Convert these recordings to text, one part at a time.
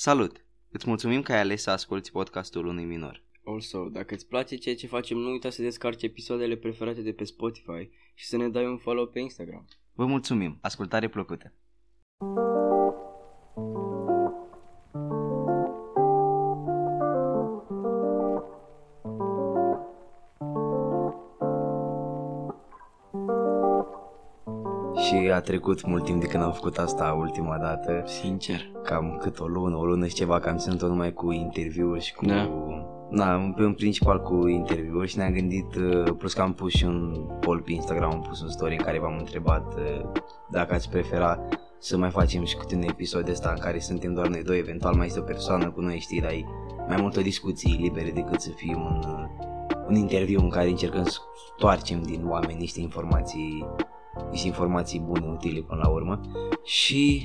Salut! Îți mulțumim că ai ales să asculti podcastul unui minor. Also, dacă îți place ceea ce facem, nu uita să descarci episoadele preferate de pe Spotify și să ne dai un follow pe Instagram. Vă mulțumim! Ascultare plăcută! Și a trecut mult timp de când am făcut asta ultima dată. Sincer. Cam cât o lună, o lună și ceva, că am ținut-o numai cu interviuri și cu... Da. Da, în în principal cu interviuri și ne-am gândit, uh, plus că am pus și un poll pe Instagram, am pus un story în care v-am întrebat uh, dacă ați prefera să mai facem și câte un episod de ăsta în care suntem doar noi doi, eventual mai este o persoană cu noi, știi, dar e mai multă discuții libere decât să fie un, uh, un interviu în care încercăm să stoarcem din oameni niște informații, niște informații bune, utile până la urmă. Și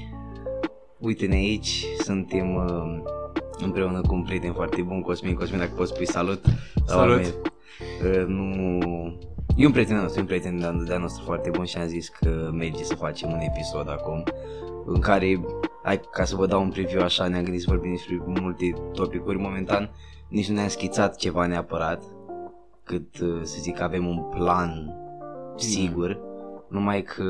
uite-ne aici, suntem uh, împreună cu un prieten foarte bun, Cosmin. Cosmin, dacă poți spui salut. La Salut. oameni, uh, nu... E un prieten nostru, e un prieten de- de-a nostru foarte bun și am zis că merge să facem un episod acum în care, hai, ca să vă dau un preview așa, ne-am gândit să vorbim despre multe topicuri. Momentan nici nu ne-am schițat ceva neapărat, cât uh, să zic că avem un plan sigur, numai că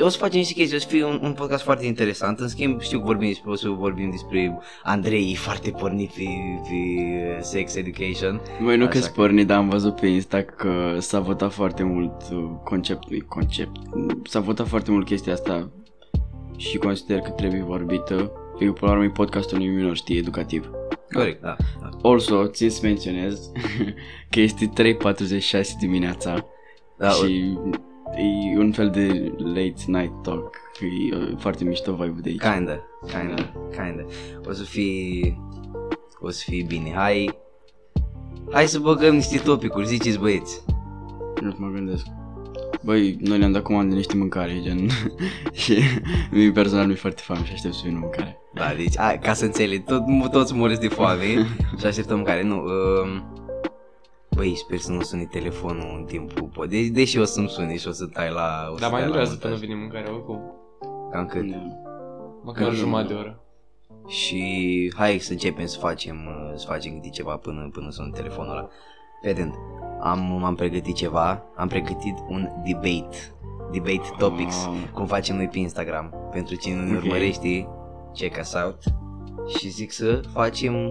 o să facem niște chestii, o să fie un, un podcast foarte interesant. În schimb, știu că vorbim despre, o să vorbim despre Andrei, foarte pornit pe, pe sex education. Băi, nu Așa că că- spărni, dar am văzut pe Insta că s-a votat foarte mult uh, concept, nu concept, s-a votat foarte mult chestia asta și consider că trebuie vorbită. Fiindcă, până la urmă, e podcastul unui minor, știi, educativ. Corect, da. da. Also, țin să menționez că este 3.46 dimineața da și e un fel de late night talk. E uh, foarte mișto vibe de aici. Kinda, kinda, kinda. O să fie, o să fie bine. Hai, hai să băgăm niște topicuri, ziceți băieți. Nu mă gândesc. Băi, noi ne-am dat comandă niște mâncare, gen, și mie personal mi-e foarte foame și aștept să vină mâncare. Da, deci, a, ca să înțeleg, tot, toți muriți de foame și așteptăm care, nu, um, Băi, sper să nu suni telefonul în timpul pod. Deci, deși o să-mi suni și o să tai la... O să Dar mai tai la durează montaj. până vine mâncarea oricum. Cam cât. Măcar Că- jumătate de oră. Și hai să începem să facem, uh, să facem câte ceva până, până sună telefonul ăla. Fedent, am, am pregătit ceva, am pregătit un debate, debate topics, Wow. cum facem noi pe Instagram. Pentru cine nu ne Ok. urmărește, check us out. Și zic să facem,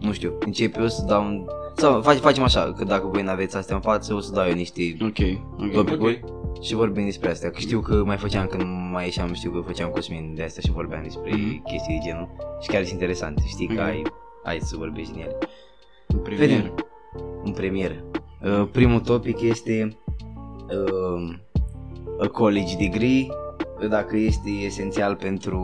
nu știu, încep eu să dau un... Sau fac, facem așa, că dacă voi n-aveți astea în față, o să dau eu niște Ok, ok. topicuri și vorbim despre astea. Că știu că mai făceam când mai ieșeam, știu că făceam Cosmin de astea și vorbeam despre Mhm. chestii de genul. Și chiar sunt interesante, știi că Ok. ai, ai să vorbești din ele. În premier. Vedem. În premieră. Uh, primul topic este uh, a college degree, dacă este esențial pentru,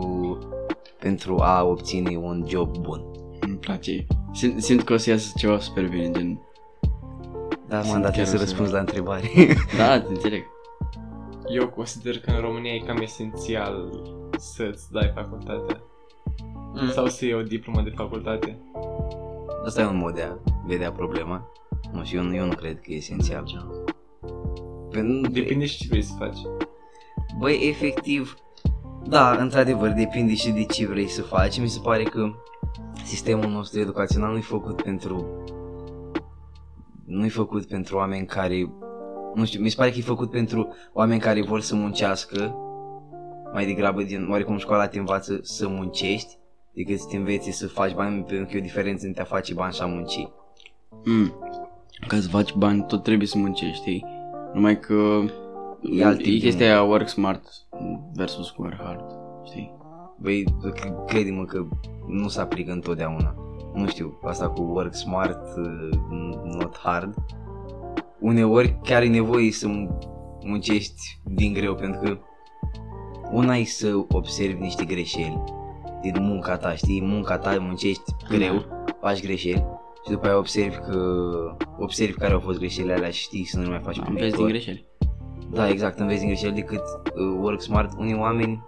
pentru a obține un job bun. Îmi place. Simt, simt că o să iasă ceva super bine, gen... Da, Sunt m-am dat chiar să o să- răspunzi la întrebare. Da, te înțeleg. Eu consider că în România e cam esențial să-ți dai facultatea. Sau să iei o diplomă de facultate. Asta e un mod de a vedea problema. Nu, și eu, nu- eu nu cred că e esențial. Pentru- Depinde și ce vrei să faci. Băi, efectiv, da, într-adevăr, depinde și de ce vrei să faci. Mi se pare că sistemul nostru educațional nu e făcut pentru... Nu e făcut pentru oameni care... Nu știu, mi se pare că e făcut pentru oameni care vor să muncească mai degrabă din oarecum școala te învață să muncești decât să te înveți să faci bani pentru că e o diferență între a face bani și a munci. Mm. Ca să faci bani, tot trebuie să muncești, știi? Numai că... E alt tip e de chestia aia work smart versus work hard, știi? Băi, c- crede-mă că nu se aplică întotdeauna. Nu știu, asta cu work smart, uh, not hard. Uneori chiar e nevoie să mun- muncești din greu, pentru că una e să observi niște greșeli din munca ta, știi? Munca ta, muncești greu, faci greșeli și după aia observi că observi care au fost greșelile alea și știi să nu le mai faci pe Înveți din viitor. greșeli. Da, exact, înveți din greșeli decât uh, work smart. Unii oameni,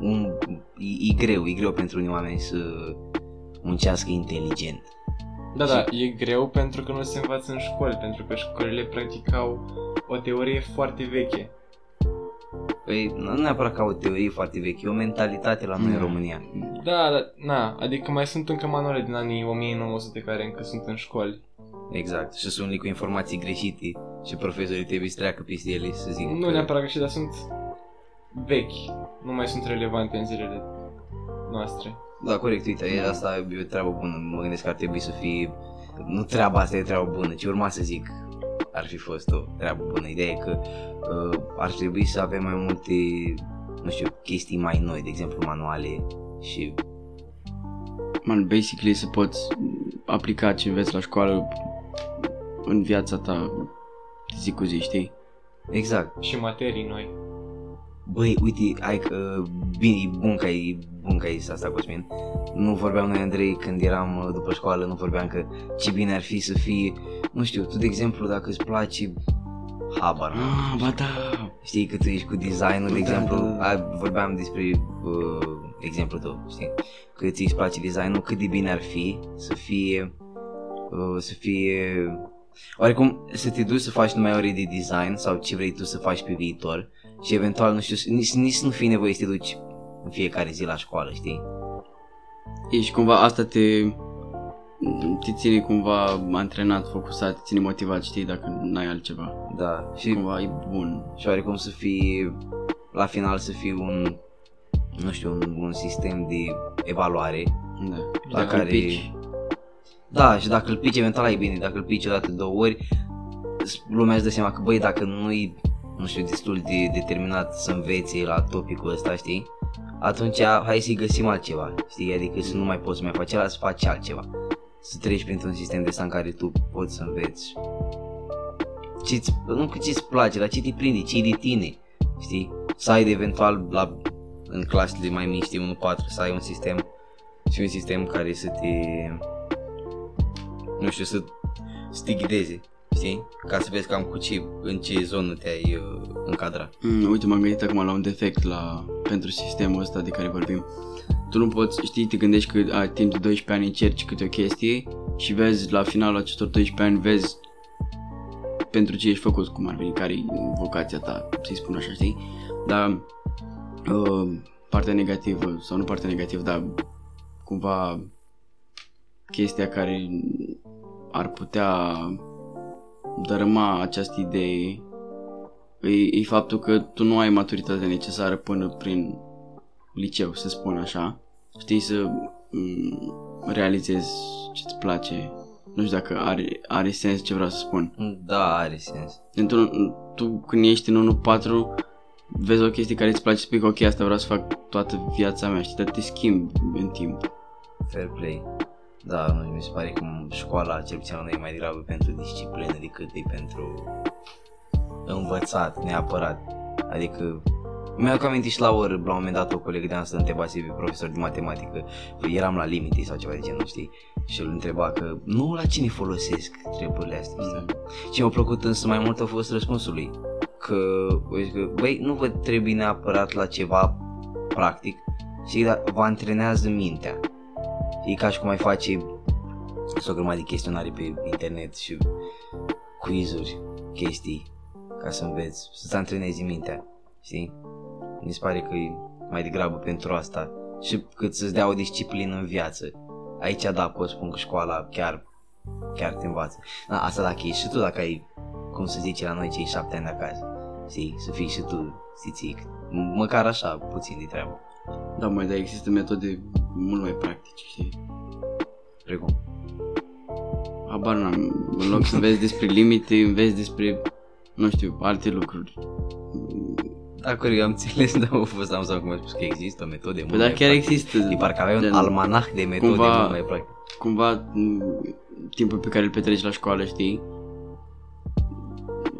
un, e, e greu, e greu pentru unii oameni să muncească inteligent. Da, da, e greu pentru că nu se învață în școli, pentru că școlile practic au o teorie foarte veche. Păi nu neapărat ca o teorie foarte veche, e o mentalitate la noi în Mm. România. Da, da, na, adică mai sunt încă manuale din anii 1900 care încă sunt în școli. Exact. Și sunt unii cu informații greșite și profesorii trebuie să treacă peste ele să zică Nu că- neapărat greșit, dar sunt vechi. Nu mai sunt relevante în zilele noastre. Da, corect, uite, e asta e o treabă bună. Mă gândesc că ar trebui să fie... Nu treaba asta e treabă bună, ci urma să zic ar fi fost o treabă bună. Ideea e că uh, ar trebui să avem mai multe, nu știu, chestii mai noi, de exemplu manuale și Man, basically să poți aplica ce înveți la școală în viața ta zi cu zi, știi? exact. Și materii noi. Băi, uite, ai că bine, e bun că ai, bun că ai zis asta, Cosmin. Nu vorbeam noi, Andrei, când eram uh, după școală, nu vorbeam că ce bine ar fi să fie, nu știu, tu, de exemplu, dacă îți place habar, n-am, Ah, ba da! Știi că tu ești cu designul, de Da, exemplu, da, da. A, vorbeam despre uh, exemplu tău, știi? Că ți îți place designul, cât de bine ar fi să fie, uh, să fie, oarecum să te duci să faci numai ore de design sau ce vrei tu să faci pe viitor și eventual, nu știu, nici, nici să nu fii nevoie să te duci în fiecare zi la școală, știi? Ești cumva, asta te, te ține cumva antrenat, focusat, te ține motivat, știi, dacă n-ai altceva. Da, și, Cumva e bun. și oarecum să fie, la final să fie un, nu știu, un, un sistem de evaluare Da. La Dacă care- îl pici, Da, și dacă îl pici eventual ai bine, dacă îl pici o dată, două ori, s- lumea își dă seama că, băi, dacă nu-i, nu știu, destul de determinat să învețe la topicul ăsta, știi? Atunci hai să-i găsim altceva, știi? Adică să nu mai poți să mai faci ăla, să faci altceva. Să treci printr-un sistem de ăsta în care tu poți să înveți ce nu că ce-ți place, dar ce te prinde, ce de tine, știi? Să ai de eventual la, în clasele mai mici de 1-4 să ai un sistem și un sistem care să te nu știu, să, să te ghideze, știi? Ca să vezi cam cu ce, în ce zonă te-ai uh, încadra. Mm, uite, m-am gândit acum la un defect la, pentru sistemul ăsta de care vorbim. Tu nu poți, știi, te gândești că ai timp de 12 ani încerci câte o chestie și vezi la finalul acestor 12 ani, vezi pentru ce ești făcut, cum ar veni, care e vocația ta, să-i spun așa, știi? Dar uh, partea negativă, sau nu partea negativă, dar cumva chestia care ar putea dărâma această idee e, e faptul că tu nu ai maturitatea necesară până prin liceu, să spun așa. Știi să mm, realizezi ce-ți place. Nu știu dacă are, are sens ce vreau să spun. Da, are sens. Pentru, tu când ești în 1-4 vezi o chestie care îți place și spui că ok, asta vreau să fac toată viața mea, știi, dar te schimbi în timp. Fair play. Da, nu, mi se pare că școala, cel puțin la noi, e mai degrabă pentru disciplină decât e pentru învățat, neapărat. Adică, mi-am aminte și la oră, la un moment dat, o colegă de-a să întrebase pe profesor de matematică, eram la limite sau ceva de genul, știi? Și îl întreba că, nu la cine folosesc treburile astea, știi? Ce mi-a plăcut însă mai mult a fost răspunsul lui. Că, uite, că băi, nu vă trebuie neapărat la ceva practic, și dar vă antrenează mintea. E ca și cum ai face o grămadă de chestionare pe internet și quizuri, chestii, ca să înveți, să-ți antrenezi mintea, știi? Mi se pare că e mai degrabă pentru asta și cât să-ți dea o disciplină în viață. Aici da, pot spun că școala chiar, chiar te învață. Da, asta dacă ești și tu, dacă ai, cum să zice la noi, cei șapte ani de acasă, știi, să fii și tu stițic, măcar așa, puțin de treabă. Da, mai dar există metode mult mai practice, știi? Precum. Habar n-am, în loc să înveți despre limite, înveți despre, nu știu, alte lucruri. Da, corect, am înțeles, dar am fost amuzant cum ai spus că există metode mult Păi dar mai chiar practice. există. E parcă aveai un Gen, almanah de metode cumva- mult mai practice. Cumva, m, timpul pe care îl petreci la școală, știi?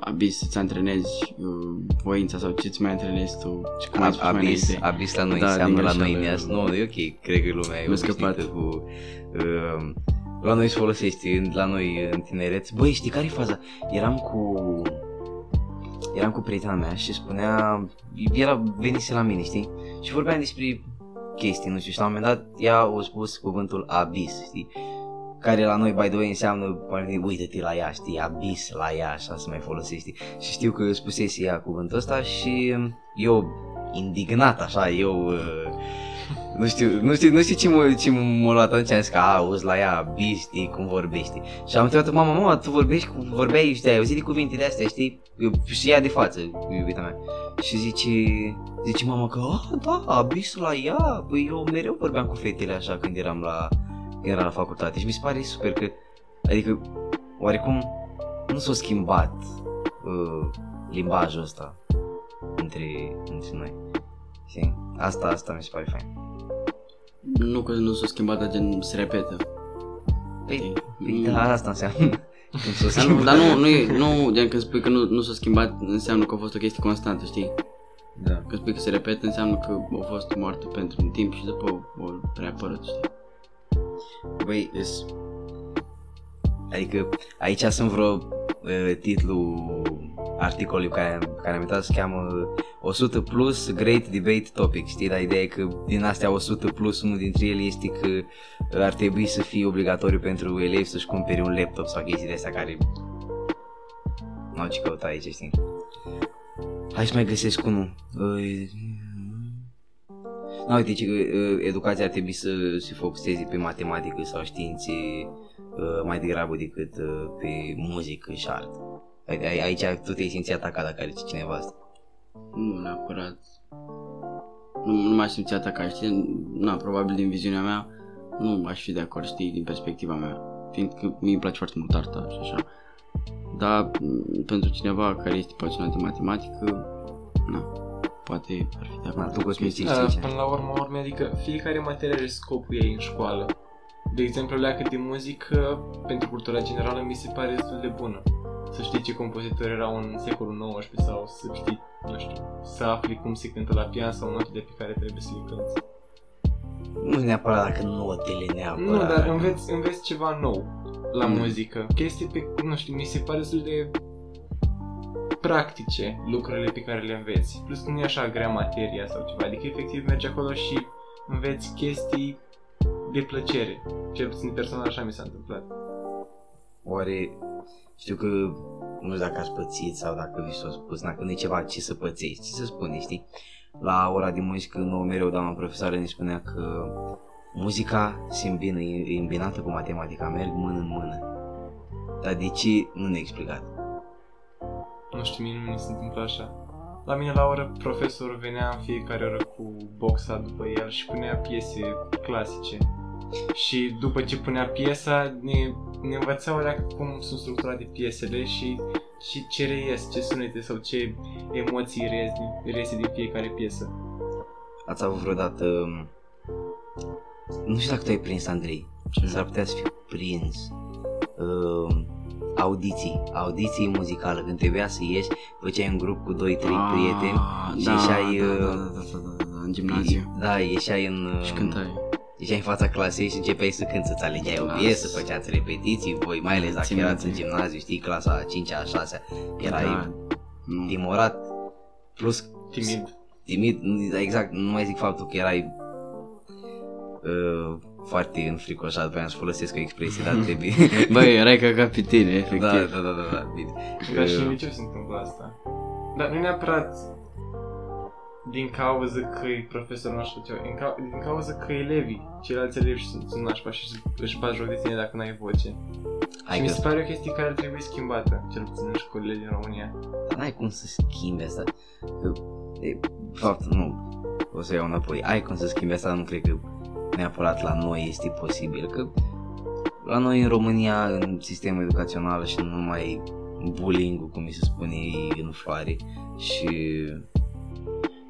Abis să-ți antrenezi uh, voința sau ce-ți mai antrenezi tu. Și cum ai spus mai Abis, înainte. abis la noi Da, înseamnă din la noi greșeală. neas. Nu, e ok, cred că lumea e Mi-a scăpat. obișnuită cu... Uh, la noi se folosește, la noi în tineret. Băi, știi care e faza? Eram cu... Eram cu prietena mea și spunea... Era, venise la mine, știi? Și vorbeam despre chestii, nu știu, și la un moment dat ea a spus cuvântul abis, știi? Care la noi, by the way, înseamnă, uite-te la ea, știi, abis la ea, așa să mai folosești. Și știu că spusese ea cuvântul ăsta și eu, indignat așa, eu... Uh, nu știu, nu știu, nu știu ce m-a, ce m-a luat atunci, am zis că, auzi la ea, biști, cum vorbești. Și am întrebat mama, mama, tu vorbești, vorbeai, știi, ai auzit de cuvinte de astea, știi? Eu, și ea de față, iubita mea. Și zice, zice mama că, ah, da, bisul la ea, păi eu mereu vorbeam cu fetele așa când eram la, când eram la facultate. Și mi se pare super că, adică, oarecum, nu s-a schimbat uh, limbajul ăsta între, între noi. Știi? Asta, asta mi se pare fain. Nu că nu s-a schimbat, dar gen se repetă. Păi, păi da, asta înseamnă. Nu s-a Dar nu, schimbat. dar nu, nu, e, nu, gen când spui că nu, nu s-a schimbat, înseamnă că a fost o chestie constantă, știi? Da. Când spui că se repetă, înseamnă că a fost moartă pentru un timp și după o reapărut, știi? Băi, is... Adică aici sunt vreo uh, titlu articolul care, care am uitat se cheamă 100 plus Great Debate Topic, știi? Dar ideea e că din astea 100 plus unul dintre ele este că ar trebui să fie obligatoriu pentru elevi să-și cumpere un laptop sau chestii de astea care n-au ce căuta aici, știi? Hai să mai găsesc unul. Uh, Na, uite, ce, uh, educația ar trebui să se focuseze pe matematică sau științe uh, mai degrabă decât uh, pe muzică și artă. Ai- ai- Aici tu te-ai simțit atacat dacă are cineva asta. Nu neapărat. Nu, nu m-aș simți atacat, știi? Na, probabil din viziunea mea nu aș fi de acord, știi, din perspectiva mea. Fiindcă mie îmi place foarte mult arta și așa. Dar m, pentru cineva care este pasionat de matematică, na, poate ar fi de acord. Na, tu, Cosmin, Chestii- știți Da, ce? până la urmă, urme, adică fiecare materie are scopul ei în școală. De exemplu, leacă de muzică, pentru cultura generală, mi se pare destul de bună. Să știi ce compozitori erau în secolul XIX sau să știi, nu știu, să afli cum se cântă la pian sau notele pe care trebuie să le cânti. Nu neapărat dacă notele neapărat. Nu, dar înveți, înveți ceva nou la Mm. muzică. Chestii pe, nu știu, mi se pare destul de practice lucrurile pe care le înveți. Plus că nu e așa grea materia sau ceva, adică efectiv mergi acolo și înveți chestii de plăcere. Cel puțin personal așa mi s-a întâmplat. Oare știu că nu știu dacă ați pățit sau dacă vi s-a spus, dacă nu e ceva ce să pățești, ce să spune, știi? La ora de muzică, nouă mereu doamna profesoară ne spunea că muzica se îmbină, e îmbinată cu matematica, merg mână în mână. Dar de ce nu ne-a explicat? Nu știu, mie nu mi se întâmplă așa. La mine la oră profesorul venea în fiecare oră cu boxa după el și punea piese clasice. Și după ce punea piesa, ne, ne învăța alea cum sunt structurate piesele și, și ce reies, ce sunete sau ce emoții reies din, reiese din fiecare piesă. Ați avut vreodată... um, Nu știu dacă tu ai prins, Andrei. Ce? S-ar putea să fi prins uh, audiții, audiții muzicale. Când trebuia să ieși, făceai un grup cu 2-3 prieteni și da, ieșeai, da, uh, da, da, da, da, da, da, în gimnaziu. Da, ieșeai în... uh, Și cântai. Ieșeai în fața clasei și începeai să cânti, să-ți alegeai o Da. piesă, făceați repetiții, voi mai ales dacă Țin erați în minte. gimnaziu, știi, clasa a 5-a, a 6 erai Da. Nu. timorat, plus Timid. timid, exact, nu mai zic faptul că erai uh, foarte înfricoșat, voiam să folosesc o expresie, dar trebuie. Băi, erai ca capitine, efectiv. da, da, da, da, da, bine. Dar și în Uh, liceu se întâmplă asta. Dar nu neapărat din cauza că e profesorul nostru ceva, din, cau- din cauza că elevii, ceilalți elevi sunt, sunt nașpa și își bat joc de tine dacă n-ai voce. Hai și mi că se pare o chestie care ar trebui schimbată, cel puțin în școlile din România. Dar n-ai cum să schimbi asta. Că, de fapt, nu. O să iau înapoi. Ai cum să schimbi asta, dar nu cred că neapărat la noi este posibil. Că la noi în România, în sistemul educațional și nu numai bullying cum mi se spune în floare și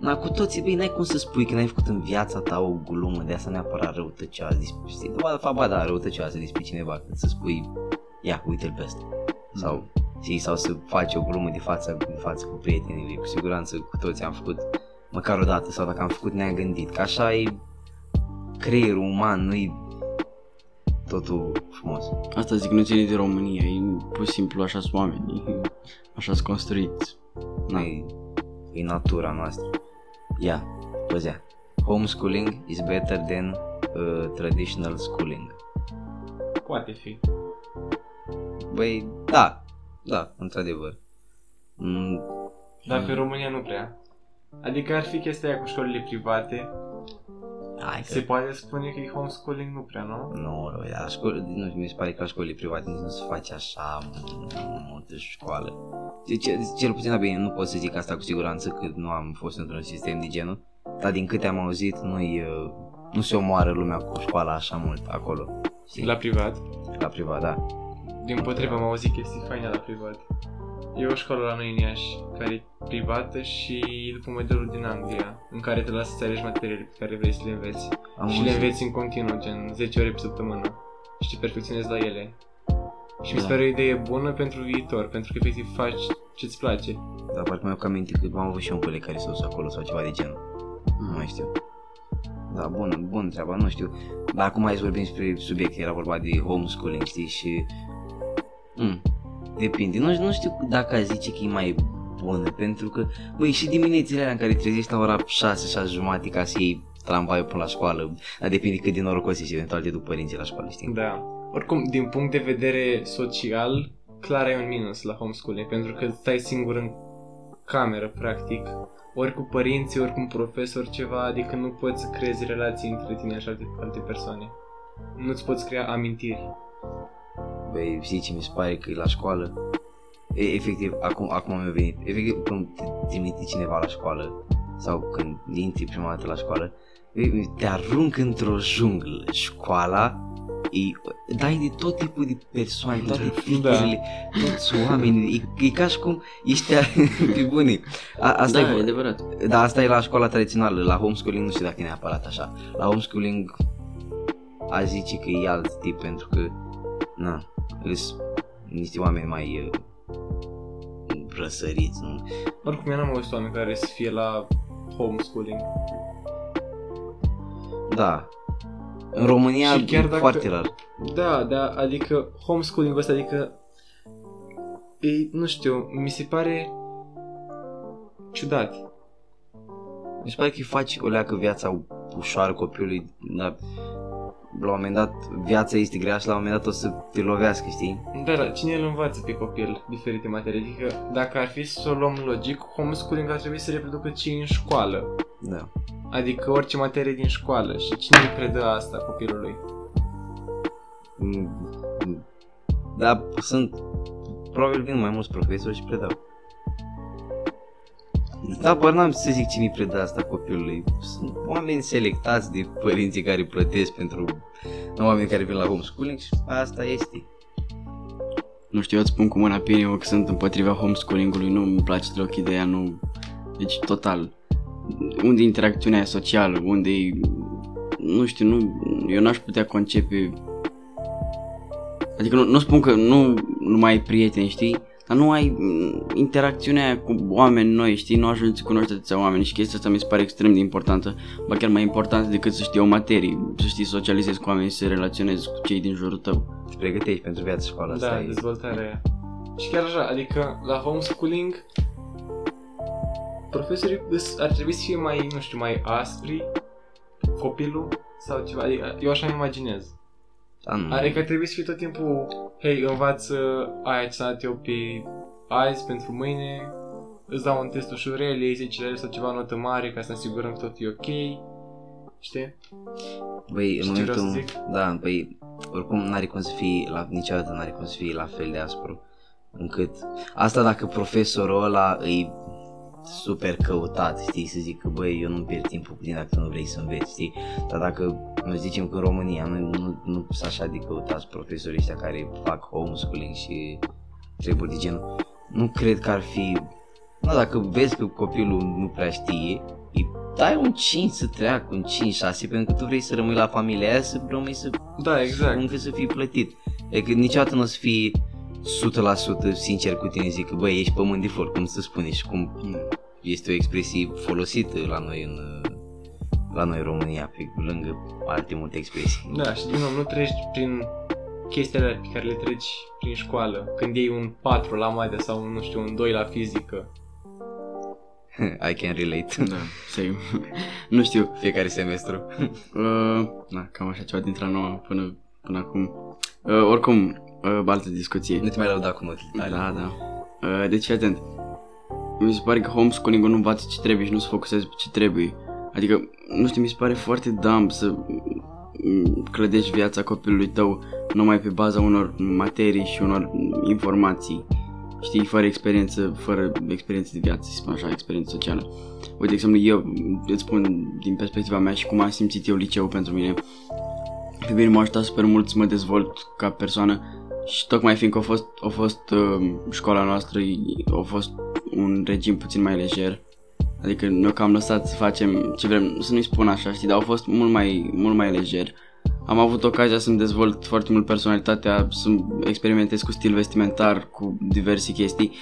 Na, cu toții, bine, n-ai cum să spui că n-ai făcut în viața ta o glumă de asta neapărat răutăcioasă, despre, știi, ba, de fapt, ba, da, răutăcioasă despre cineva, când să spui, ia, uite-l pe ăsta, sau știi, sau să faci o glumă de față, de față cu prietenii, cu siguranță cu toți am făcut măcar o dată sau dacă am făcut ne-am gândit, că așa e creierul uman, nu-i totul frumos. Asta zic, nu ține de România, e pur și simplu așa sunt oamenii, așa sunt construiți. Nu e, e natura noastră. Ia, păzea. Homeschooling is better than uh, traditional schooling. Poate fi. Băi, da, da, într-adevăr. Mm, Dar pe România nu prea. Adică ar fi chestia aia cu școlile private. Hai că... Se poate spune că e homeschooling, nu prea, nu? Nu, la școli, nu mi se pare că la școlile private nici nu se face așa multă școală. Deci, cel puțin, da, bine, nu pot să zic asta cu siguranță, că nu am fost într-un sistem de genul, dar din câte am auzit, nu nu se omoară lumea cu școala așa mult acolo. Știi? La privat. la privat, da. Din potrivă am auzit chestii faine la privat. E o școală la noi în Iași, care e privată și după modelul din Anglia, în care te lasă să alegi materiile pe care vrei să le înveți. Am și le auzit. înveți în continuu, gen 10 ore pe săptămână. Și te perfecționezi la ele. Și mi se Da. pare o idee bună pentru viitor, pentru că efectiv faci ce-ți place. Dar parcă mi-au că aminte că am avut și un coleg care s-a dus acolo sau ceva de genul. Nu mai știu. Da, bun, bun treaba, nu știu. Dar acum hai să vorbim despre subiect, era vorba de homeschooling, știi, și... Mm, depinde, nu, nu știu dacă aș zice că e mai bună, pentru că, băi, și diminețile alea în care trezești la ora 6, 6 jumate ca să iei tramvaiul până la școală, dar depinde cât de norocos ești eventual de duc părinții la școală, știi? Da. Oricum, din punct de vedere social, clar ai un minus la homeschooling, pentru că stai singur în cameră, practic, ori cu părinții, ori cu un profesor, ceva, adică nu poți să creezi relații între tine și alte, alte persoane. Nu-ți poți crea amintiri. Băi, știi ce mi se pare că e la școală? E, efectiv, acum, acum mi-a venit. Efectiv, când te trimite cineva la școală sau când intri prima dată la școală, e, te arunc într-o junglă. Școala e, dai de tot tipul de persoane, toate tipurile, toți oameni, e, e ca și cum ești a, pe bune. A, asta da, e, e adevărat. da, asta e la școala tradițională, la homeschooling nu știu dacă e neapărat așa. La homeschooling a zice că e alt tip pentru că, na, sunt niște oameni mai uh, răsăriți, nu? Oricum, eu n-am auzit oameni care să fie la homeschooling. Da. În România Și chiar e dacă- foarte rar. Da, da, adică homeschooling ăsta, adică e, nu știu, mi se pare ciudat. Mi se pare că îi faci o leacă viața ușoară copilului, dar la un moment dat viața este grea și la un moment dat o să te lovească, știi? Da, dar cine îl învață pe copil diferite materii? Adică dacă ar fi să o luăm logic, homeschooling ar trebui să reproducă ce e în școală. Da. Adică orice materie din școală. Și cine îi predă asta copilului? Mm, mm. Dar sunt, probabil vin mai mulți profesori și predau. Da, păi n-am să zic cine predă asta copilului. Sunt oameni selectați de părinții care plătesc pentru oameni care vin la homeschooling și asta este. Nu știu, eu îți spun cu mâna pe inimă că sunt împotriva homeschooling-ului, nu îmi place deloc ideea, nu... Deci, total. Unde e interacțiunea aia socială, unde e... Nu știu, nu... Eu n-aș putea concepe... Adică nu, nu spun că nu, nu mai ai prieteni, știi? Dar nu ai mm, interacțiunea aia cu oameni noi, știi? Nu ajungi să cunoști atâția oameni și chestia asta mi se pare extrem de importantă, ba chiar mai importantă decât să știi o materie, să știi să socializezi cu oameni și să te relaționezi cu cei din jurul tău. Te pregătești pentru viața școală asta. Da, e- dezvoltarea aia. Și chiar așa, adică la homeschooling profesorii îs- ar trebui să fie mai, nu știu, mai aspri cu copilul sau ceva, adică eu așa îmi imaginez. Da, nu. Adică ar trebui să fie tot timpul, hei, învață aia ce s-a dat eu pe azi pentru mâine, îți dau un test ușurel, iei 10 sau ceva notă mare ca să ne asigurăm că tot e ok. Știi? Băi, în Știi ce vreau momentul, să da, păi, oricum n-are cum să fie, la, niciodată n-are cum să fie la fel de aspru, încât, asta dacă profesorul ăla îi super căutat, știi, să zic că băi, eu nu pierd timpul cu tine dacă nu vrei să înveți, știi, dar dacă noi zicem că în România nu, nu, nu sunt așa de căutați profesorii ăștia care fac homeschooling și treburi de genul, nu cred că ar fi, nu, dacă vezi că copilul nu prea știe, îi dai un 5 să treacă, un 5-6, pentru că tu vrei să rămâi la familia aia, să rămâi să Da, exact. încă să fii plătit. Adică niciodată nu o să fii 100% sincer cu tine, zic că băi, ești pământ de flori, cum să spune și cum este o expresie folosită la noi în la noi în România, pe lângă alte multe expresii. Da, și din nou, nu treci prin chestiile pe care le treci prin școală. Când iei un 4 la matematika sau, nu știu, un 2 la fizică. I can relate. Da, same. nu știu, Fiecare semestru. uh, na, cam așa ceva dintre a noua până, până acum. Uh, oricum, uh, altă discuție. Nu te mai lăuda cu notele tale. Da, da. Uh, deci, fii atent. Mi se pare că homeschooling-ul nu învață ce trebuie și nu se focusează pe ce trebuie. Adică, nu știu, mi se pare foarte dumb să mm, clădești viața copilului tău numai pe baza unor materii și unor informații. Știi, fără experiență, fără experiență de viață, să spun așa, experiență socială. Uite, de exemplu, eu îți spun din perspectiva mea și cum am simțit eu liceul pentru mine. Pe mine m-a ajutat super mult să mă dezvolt ca persoană și tocmai fiindcă a fost, a fost uh, școala noastră, a fost un regim puțin mai lejer. Adică noi cam lăsat să facem ce vrem, să nu-i spun așa, știi, dar au fost mult mai, mult mai lejer. Am avut ocazia să-mi dezvolt foarte mult personalitatea, să experimentez cu stil vestimentar, cu diverse chestii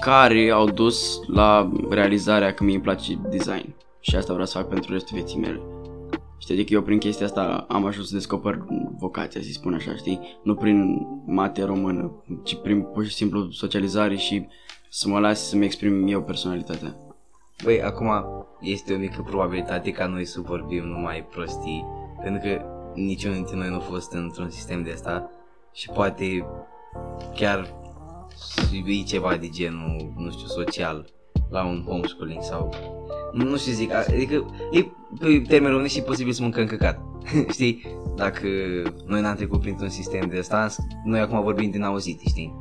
care au dus la realizarea că mie îmi place design. Și asta vreau să fac pentru restul vieții mele. Știi, adică eu prin chestia asta am ajuns să descoper vocația, să spun așa, știi? Nu prin mate română, ci prin pur și simplu socializare și să mă las să-mi exprim eu personalitatea. Băi, acum este o mică probabilitate ca noi să vorbim numai prostii, pentru că niciunul dintre noi nu a fost într-un sistem de asta și poate chiar să iei ceva de genul, nu știu, social la un homeschooling sau nu, nu știu zic, adică e pe termen românesc și posibil să mâncăm căcat. știi? Dacă noi n-am trecut printr-un sistem de asta, noi acum vorbim din auzit, știi?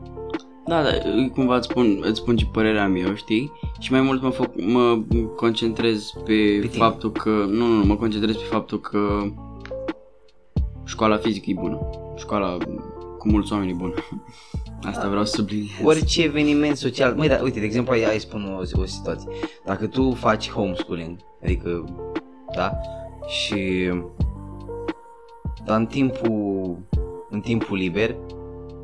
Da, da, cumva îți spun, îți spun ce părere am eu, știi? Și mai mult mă, foc, mă concentrez pe, Pe tine. faptul că... Nu, nu, nu, mă concentrez pe faptul că școala fizică e bună. Școala cu mulți oameni e bună. Asta vreau să subliniez. Orice eveniment social, măi, da, uite, de exemplu, ai, ai spun o, o situație. Dacă tu faci homeschooling, adică, da, și dar în timpul, în timpul liber,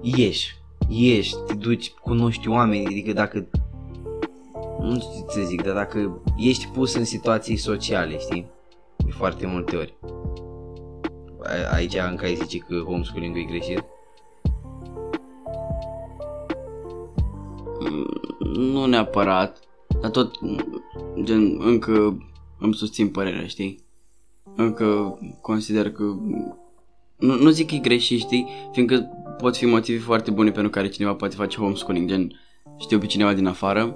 ieși, ieși, te duci, cunoști oameni, adică dacă, nu știu ce să zic, dar dacă ești pus în situații sociale, știi, de foarte multe ori. A- Aici încă ai zice că homeschooling e greșit. Nu neapărat, dar tot, gen, încă îmi susțin părerea, știi? Încă consider că... Nu, nu zic că e greșit, știi? Fiindcă pot fi motive foarte bune pentru care cineva poate face homeschooling, gen, știu pe cineva din afară,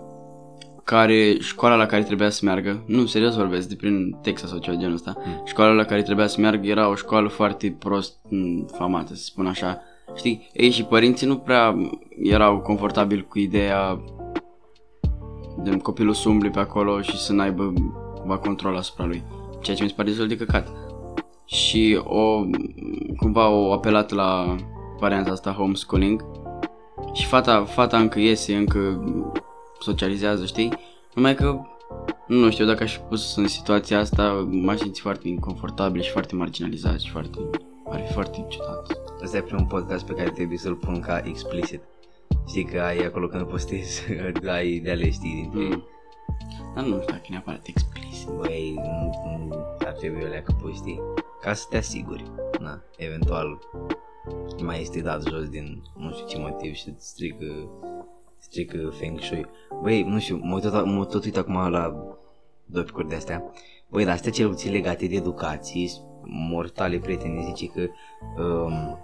care școala la care trebuia să meargă, nu, serios vorbesc, de prin Texas sau ceva genul ăsta, Mm. școala la care trebuia să meargă era o școală foarte prost mm, famată, să spun așa. Știi, ei și părinții nu prea erau confortabili cu ideea de copilul să umble pe acolo și să n-aibă cumva control asupra lui. Ceea ce mi se pare destul de căcat. Și o, cumva o apelat la varianta asta homeschooling și fata, fata încă iese, încă socializează, știi? Numai că nu știu, dacă aș fi pus în situația asta, m-aș simți foarte inconfortabil și foarte marginalizat și foarte... Ar fi foarte ciudat. Ăsta e primul podcast pe care trebuie să-l pun ca explicit. Știi că ai acolo când postezi, ai de ales, știi, dintre... Mm. Dar nu știu dacă e neapărat explicit. Băi, nu, nu ar trebui alea că pui, știi? Ca să te asiguri. Na, eventual mai este dat jos din nu știu ce motiv și îți strică, strică Feng Shui. Băi, nu știu, mă tot, mă tot uit acum la dopicuri de astea. Băi, dar astea cel puțin legate de educație, mortale prieteni zice că um,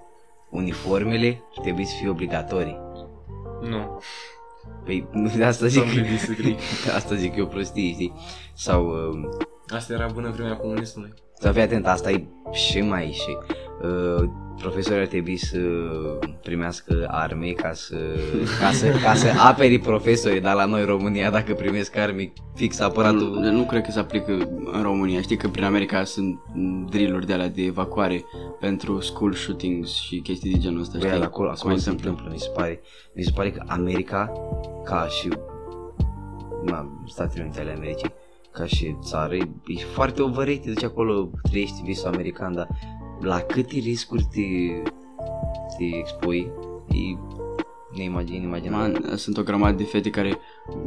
uniformele trebuie să fie obligatorii. Nu. Păi, asta zic, Strongly disagree. asta zic eu prostii, știi? Sau um, Asta era bună vremea comunismului. Să fii atent, asta e și mai și uh, profesorii ar trebui să primească arme ca să, ca să, ca să aperi profesorii, dar la noi în România dacă primesc arme fix Nu, apăratul nu cred că se aplică în România. Știi că prin America sunt drill-uri de alea de evacuare pentru school shootings și chestii de genul ăsta, Băi, știi? acolo, Se acolo mai se întâmplă, mi se pare, mi se pare că America, ca și na, Statele Unite ale Americii, ca și țară, e, e foarte overrated, deci acolo trăiești visul american, dar la câte riscuri te, te expui, e neimagin, inimaginabil. Man, sunt o grămadă de fete care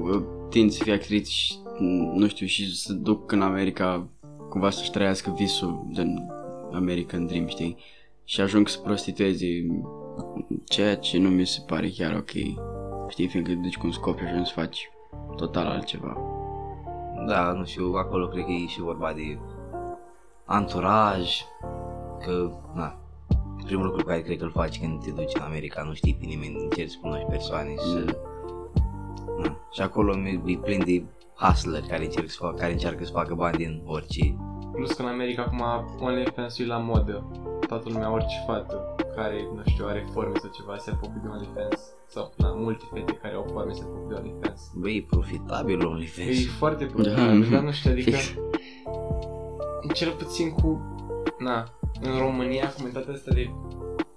uh, tind să fie actriți și, mm, nu știu, și să duc în America cumva să-și trăiască visul gen American Dream, știi? Și ajung să prostitueze ceea ce nu mi se pare chiar ok. Știi, fiindcă te duci cu un scop și ajungi să faci total altceva. Da, nu știu, acolo cred că e și vorba de anturaj, că, na, primul lucru pe care cred că îl faci când te duci în America, nu știi pe nimeni, încerci să cunoști persoane și... Mm. Na. Și acolo e e plin de hustler care, încerc să fac, care încearcă să facă bani din orice. Plus că în America acum OnlyFans e la modă. Toată lumea, orice fată care, nu știu, are forme sau ceva, se apucă de OnlyFans. Sau, na, multe fete care au forme se apucă de OnlyFans. Băi, e profitabil E OnlyFans. foarte Da. profitabil, dar nu știu, adică... Cel puțin cu... Na, în România, comunitatea asta de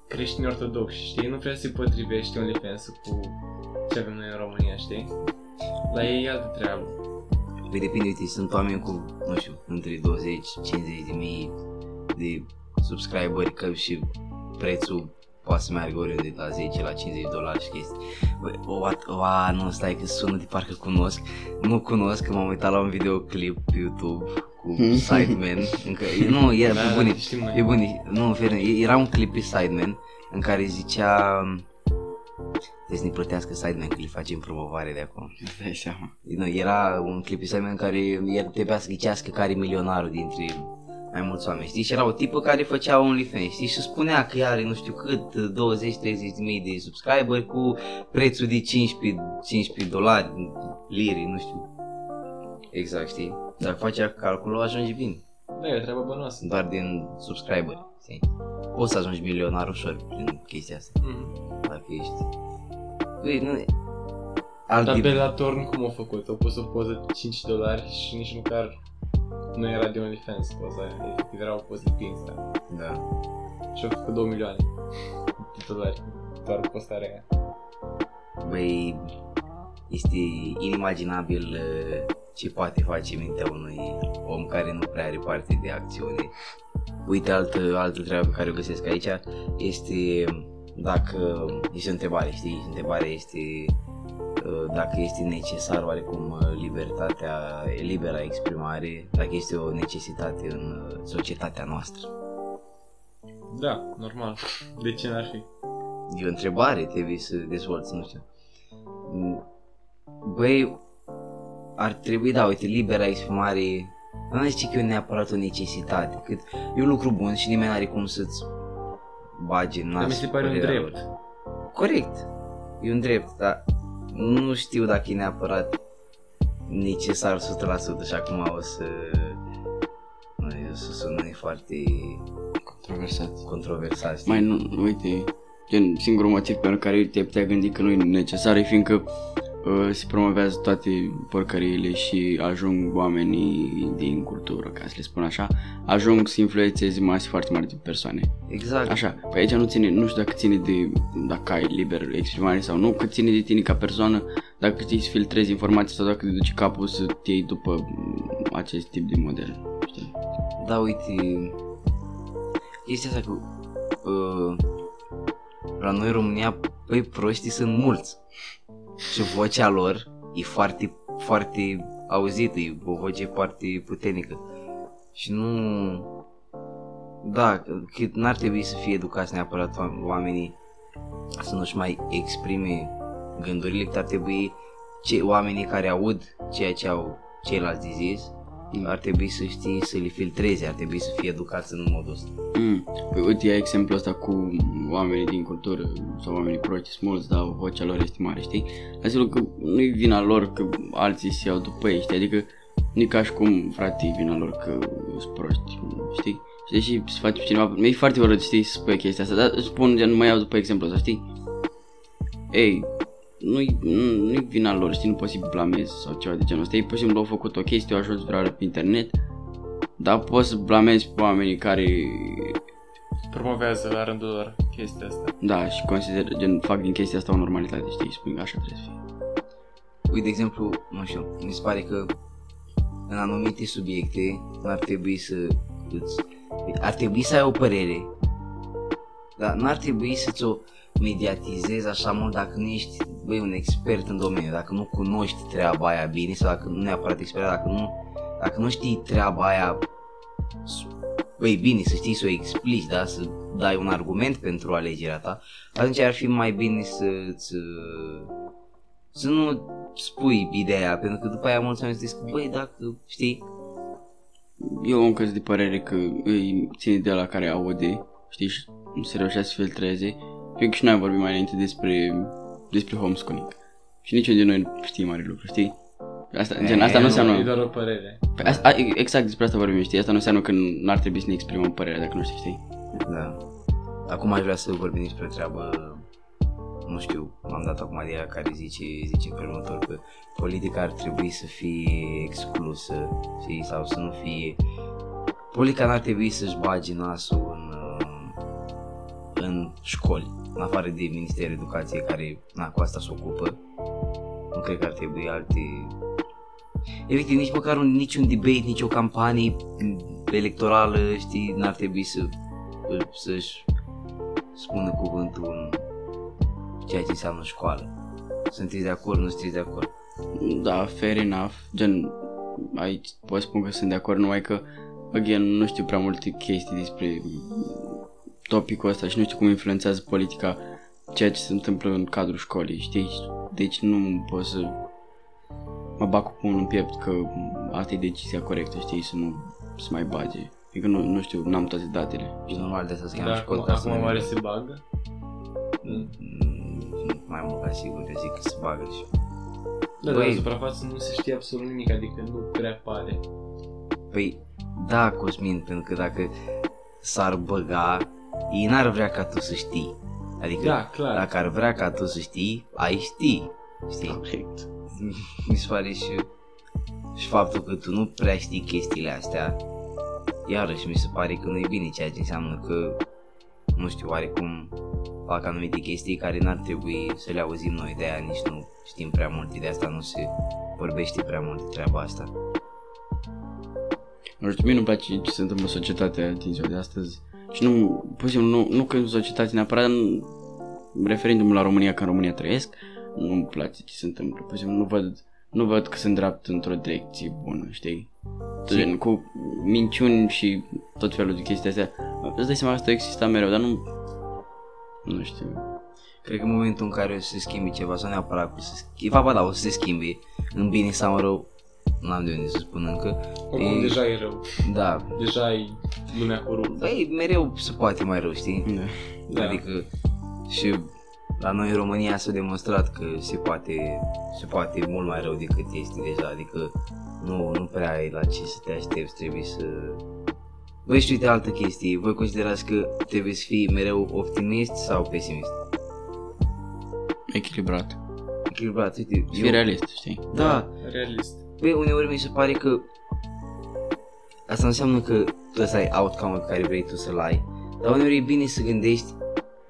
creștini ortodoxi, știi? Nu prea se potrivește OnlyFans cu ce avem noi în România, știi? La ei e altă treabă. Păi depinde, uite, sunt oameni cu, nu știu, între 20, 50 de mii de subscriberi că și prețul poate să meargă oriunde de la 10 la 50 de dolari și chestii. Băi, o, o, a, nu, stai că sună de parcă cunosc. Nu cunosc, că m-am uitat la un videoclip pe YouTube cu Sideman. Încă, nu, e Da, da, bun, știm noi. e bun, nu, în fine, era un clip pe Sideman în care zicea Trebuie să ne plătească Sideman că le facem promovare de acum. Îți dai seama. Nu, era un clip pe în care el trebuia să ghicească care e milionarul dintre mai mulți oameni, știi? Și era o tipă care făcea OnlyFans, știi? Și spunea că are nu știu cât, 20-30 de mii de subscriberi cu prețul de 15, 15 dolari, liri, nu știu. Exact, știi? Dacă facea calculul, ajungi bine. Da, e o treabă bănoasă. Doar din subscriberi, știi? Poți să ajungi milionar ușor prin chestia asta, Mhm. dacă ești... Băi, nu... Dar Alt pe la Torn cum au făcut? Au pus o poză de 5 dolari și nici măcar nu era de OnlyFans poza aia. Efectiv era o poză de pe Insta. Da. Și au făcut 2 milioane de dolari. Doar postarea aia. Băi, este inimaginabil uh, ce poate face mintea unui om care nu prea are parte de acțiune. Uite, altă, altă treabă pe care o găsesc aici este dacă, este o întrebare, știi, întrebarea este uh, dacă este necesar oarecum uh, libertatea, libera exprimare, dacă este o necesitate în uh, societatea noastră. Da, normal. De ce n-ar fi? E o întrebare, trebuie să dezvolți, nu știu. Mm, Băi, ar trebui, da, uite, libera exprimare, nu zice că e neapărat o necesitate, cât e un lucru bun și nimeni are cum să-ți bage în nas. Dar mi se pare un părerea drept. lor. Corect, e un drept, dar nu știu dacă e neapărat necesar 100% și acum o să... o să sună foarte Controversat. controversat. știi? Mai nu, uite, gen, singurul motiv pentru care te putea gândi că nu e necesar e fiindcă uh, se promovează toate porcăriile și ajung oamenii din cultură, ca să le spun așa, ajung să influențeze mase foarte mari de persoane. Exact. Așa, păi aici nu ține, nu știu dacă ține de dacă ai liber exprimare sau nu, cât ține de tine ca persoană, dacă știi să filtrezi informații sau dacă te duci capul să te iei după mm, acest tip de model. Știi? Da, uite, chestia asta cu uh, la noi în România, băi, proștii sunt mulți și vocea lor e foarte, foarte auzită, e o voce foarte puternică. Și nu, da, că n-ar trebui să fie educați neapărat oam- oamenii să nu-și mai exprime gândurile, că ar trebui ce, oamenii care aud ceea ce au ceilalți de zis ar trebui să știi să le filtreze, ar trebui să fie educați în modul ăsta. Mm. Păi uite, ia exemplul ăsta cu oamenii din cultură sau oamenii proști sunt mulți, dar vocea lor este mare, știi? Dar sigur că nu-i vina lor că alții se iau după ei, știi? Adică nu e ca și cum, frate, e vina lor că sunt proști, știi? Și deși să faci pe cineva, mi-e foarte urât, știi, să spui chestia asta, dar spun, gen, nu mai iau după exemplu ăsta, știi? Ei, nu-i, nu- nu-i vina lor, știi, nu poți să-i blamezi sau ceva de genul ăsta. Ei, pur și simplu, au făcut o chestie, au ajuns virală pe internet, dar poți să blamezi pe oamenii care Promovează la rândul lor chestia asta. Da, și consider, gen, fac din chestia asta o normalitate, știi, spun că așa trebuie să fie. Uite, de exemplu, nu știu, mi se pare că în anumite subiecte n-ar trebui să îți, ar trebui să ai o părere, dar n-ar trebui să-ți o mediatizezi așa mult dacă nu ești băi, un expert în domeniu, dacă nu cunoști treaba aia bine sau dacă nu neapărat expert, dacă nu, dacă nu știi treaba aia s- băi, bine, să știi să o explici, da? să dai un argument pentru alegerea ta, atunci ar fi mai bine să-ți să nu spui ideea, pentru că după aia mulți oameni zic, băi, dacă, știi, Eu încă sunt de părere că îi ține de la care aude, știi, și să reușească să filtreze. Fiindcă și noi am vorbit mai înainte despre, despre homeschooling. Și niciun din noi nu știe mare lucru, știi? Asta, E, gen, asta nu nu, înseamnă... E doar o părere. Păi asta, a, exact despre asta vorbim, știi? Asta nu înseamnă că n-ar trebui să ne exprimăm părerea dacă nu știi, știi? Da. Acum aș vrea să vorbim despre o treabă, nu știu, m-am dat acum de ea care zice, zice pe următor că politica ar trebui să fie exclusă, știi, sau să nu fie... Politica n-ar trebui să-și bage nasul în, uh, în școli, în afară de Ministerul Educației care, na, cu asta se ocupă. Nu cred că ar trebui alte... Efectiv, nici măcar un, niciun debate, nici o campanie electorală, știi, n-ar trebui să să-și spună cuvântul în ceea ce înseamnă școală. Sunteți de acord, nu sunteți de acord? Da, fair enough. Gen, aici pot spun că sunt de acord, numai că, again, nu știu prea multe chestii despre topicul ăsta și nu știu cum influențează politica ceea ce se întâmplă în cadrul școlii, știi? Deci nu pot să mă bag cu pumnul în piept că asta e decizia corectă, știi, să nu să mai bage. Adică nu, nu știu, n-am toate datele. Și normal de asta se cheamă Dar și acum, podcastul. acum meu. oare se bagă? Mm, Mai mult ca sigur, eu zic că se bagă și... Da, dar Băi. la suprafață nu se știe absolut nimic, adică nu prea pare. Păi, da, Cosmin, pentru că dacă s-ar băga, ei n-ar vrea ca tu să știi. Adică, Da, clar. dacă ar vrea ca tu să știi, ai ști. Știi? Corect. mi se pare și, și faptul că tu nu prea știi chestiile astea, iarăși mi se pare că nu e bine, ceea ce înseamnă că, nu știu, oarecum fac anumite chestii care n-ar trebui să le auzim noi, de aia nici nu știm prea multe, de asta nu se vorbește prea mult de treaba asta. Nu știu, mie nu-mi place ce se întâmplă în societatea din ziua de astăzi. Și nu, pur și simplu, nu, nu că în societate neapărat, nu, referindu-mă la România, că în România trăiesc, nu-mi place ce se întâmplă. Pur și simplu, nu văd, nu văd că se îndreaptă într-o direcție bună, știi? Gen, cu minciuni și tot felul de chestii astea. Îți dai seama că asta exista mereu, dar nu... Nu știu. Cred că în momentul în care o să se schimbe ceva sau neapărat că o să se schimbe, ba da, o să se schimbe în bine sau în rău, n-am de unde să spun încă. Oricum E- deja e rău. Da, Deja e lumea coruptă. băi, mereu se poate mai rău, știi? Da. Da. Adică și la noi în România s-a demonstrat că se poate, se poate mult mai rău decât este deja, adică nu, nu prea ai la ce să te aștepți, trebuie să... Băi, și uite altă chestie, voi considerați că trebuie să fii mereu optimist sau pesimist? Echilibrat. Echilibrat, uite, Și fii realist, știi? Da, Realist. Băi, uneori mi se pare că asta înseamnă că tu ăsta ai outcome pe care vrei tu să-l ai. Dar uneori e bine să gândești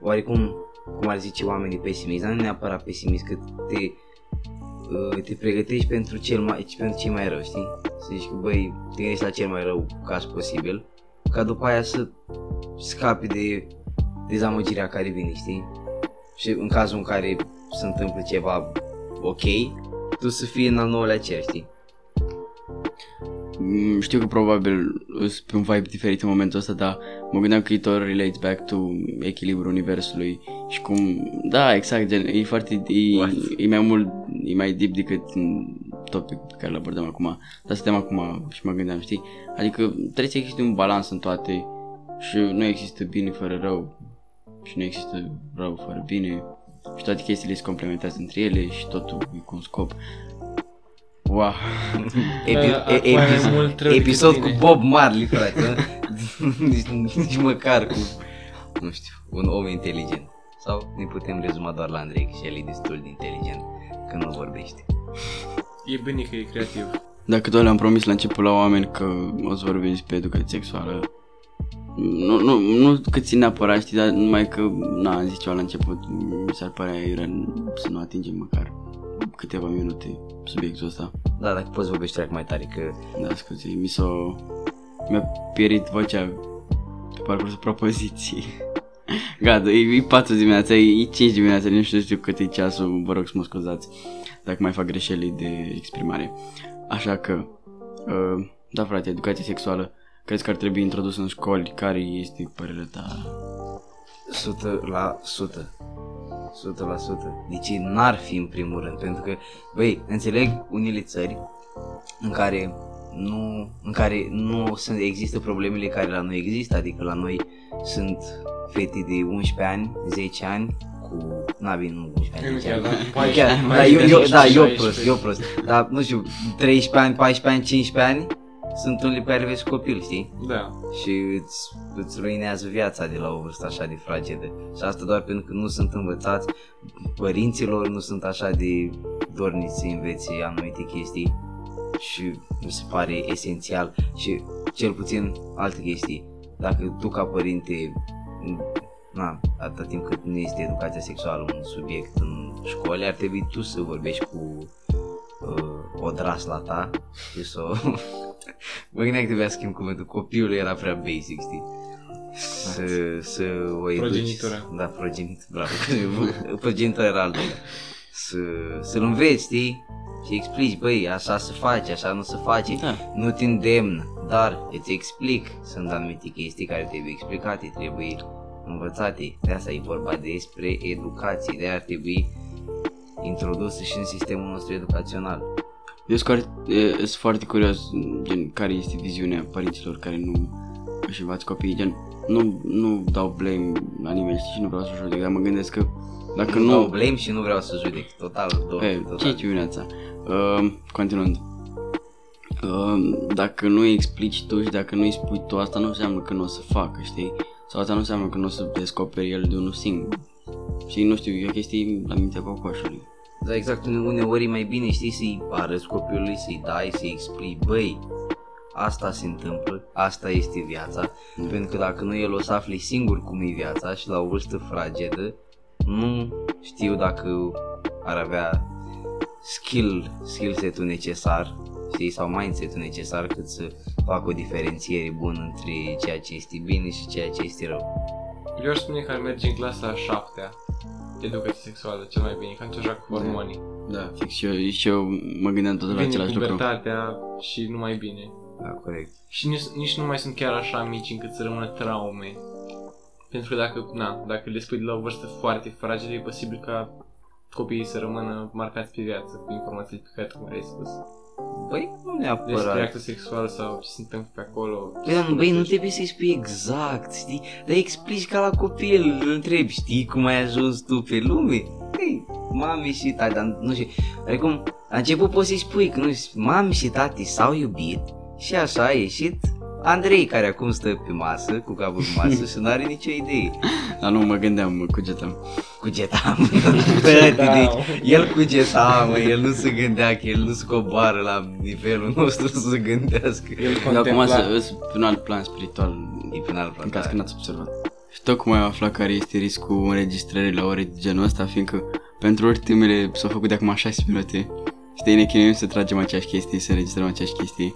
oarecum, cum ar zice oamenii pesimist, dar nu neapărat pesimist, că te, uh, te pregătești pentru cel mai, pentru cel mai rău, știi? Să zici că băi, te gândești la cel mai rău caz posibil, ca după aia să scapi de dezamăgirea care vine, știi? Și în cazul în care se întâmplă ceva ok, tu să fii în al nouălea cer, știi? Mm, Știu că probabil sunt pe un vibe diferit în momentul ăsta, dar mă gândeam că it all relates back to echilibrul universului și cum, da, exact, gen, e foarte, e, What? e mai mult, e mai deep decât în topicul pe care îl abordăm acum, dar suntem acum și mă gândeam, știi, adică trebuie să existe un balans în toate și nu există bine fără rău și nu există rău fără bine și toate chestiile se complementează între ele și totul e cu un scop. Wow. Epi- Da, e- acum e mai episod, mult rău decât episod cu bine. Bob Marley, frate. nu? nici, nici măcar cu, nu știu, un om inteligent. Sau ne putem rezuma doar la Andrei, că și el e destul de inteligent când nu vorbește. E bine că e creativ. Dacă tot le-am promis la început la oameni că o să vorbim despre educație sexuală, nu, nu, nu că țin neapărat, știi, dar numai că, na, am zis ceva la început, mi s-ar părea iurea să nu atingem măcar câteva minute subiectul ăsta. Da, dacă poți vorbești treacă mai tare, că Da, scuze, mi s-a... mi-a pierit vocea pe parcursul propoziției. Gata, e, e 4 dimineața, e 5 dimineața, nu știu, știu cât e ceasul, vă rog să mă scuzați dacă mai fac greșeli de exprimare. Așa că, uh, da frate, educație sexuală, crezi că ar trebui introdus în școli? Care este părerea ta? 100 la 100. 100 la 100. Deci n-ar fi în primul rând, pentru că, băi, înțeleg unele țări în care nu, în care nu sunt, există problemele care la noi există, adică la noi sunt fete de 11 ani, 10 ani, cu, na bine, nu 11 ani, 10 ani, Chiar, Chiar, mai da, eu, eu, da, eu 16. prost, eu prost. Dar, nu știu, 13 ani, 14 ani, 15 ani sunt unele pe care vezi copil, știi? Da. Și îți, îți ruinează viața de la o vârstă așa de fragedă. Și asta doar pentru că nu sunt învățați, părinților nu sunt așa de dorniți să învețe anumite chestii și mi se pare esențial și cel puțin alte chestii. Dacă tu ca părinte, na, atâta timp cât nu este educația sexuală un subiect în școli, ar trebui tu să vorbești cu uh, odrasla ta și să o... Mă gândeam că trebuia să schimb cuvântul, copilul era prea basic, știi? Să, să o educi. Progenitura. Da, progenitura, bravo. progenitura era altă. Să, să-l înveți, știi? Și explici, băi, așa se face, așa nu se face. Da. Nu te îndemn, dar îți explic. Sunt anumite chestii care trebuie explicate, trebuie învățate. De asta e vorba despre educație, de ar trebui introdusă și în sistemul nostru educațional. Eu sunt foarte, e, sunt foarte curios gen, care este viziunea părinților care nu își învață copiii, gen, nu, nu dau blame la nimeni, știi, și nu vreau să judec, dar mă gândesc că dacă nu, nu... dau blame și nu vreau să judec. Total, două, E, total. ce dimineața? Uh, continuând. Uh, dacă nu îi explici tu și dacă nu îi spui tu, asta nu înseamnă că nu o să facă, știi? Sau asta nu înseamnă că nu o să descoperi el de unul singur. Și nu știu, e o chestie la mintea cocoșului. Da, exact, une- uneori e mai bine, știi, să-i arăți copilului, să-i dai, să-i explici, băi, asta se întâmplă, asta este viața, Mm. pentru că dacă nu el o să afli singur cum e viața și la o vârstă fragedă, nu știu dacă ar avea skill, skill set-ul necesar, știi, sau mindset-ul necesar cât să facă o diferențiere bună între ceea ce este bine și ceea ce este rău. Eu aș spune că ar merge în clasa a șaptea educație sexuală cel mai bine, ca ce joacă cu hormonii. Da, fix și eu, și eu mă gândeam tot la Vine același lucru. pubertatea și nu mai bine. Da, corect. Și nici, nici nu mai sunt chiar așa mici încât să rămână traume. Pentru că dacă, na, dacă le spui de la o vârstă foarte fragedă, e posibil ca copiii să rămână marcați pe viață cu informațiile pe care tu ai spus. Băi, nu Despre neapărat. actul sexual sau ce se întâmplă pe acolo. Păi, dar, băi, nu trebuie să-i spui exact, știi? Dar explici ca la copil, îl întrebi, știi cum ai ajuns tu pe lume? Hei, mami și tati, dar nu știu, precum, la început poți să-i spui că nu mami și tati s-au iubit și așa a ieșit Andrei, care acum stă pe masă, cu capul pe masă și nu are nicio idee. Dar nu mă gândeam, mă cugetam. Cugetam. deci, el cugeta, mă, el nu se gândea că el nu se coboară la nivelul nostru să se gândească. El Eu acum contempla. să sunt pe un alt plan spiritual, E pe un alt în plan. caz că n-ați observat. Și tocmai am aflat care este riscul înregistrării la ore de genul ăsta, fiindcă pentru ultimele s-au făcut de acum 6 minute și te ne chinuim să tragem aceeași chestie, să înregistrăm aceeași chestie.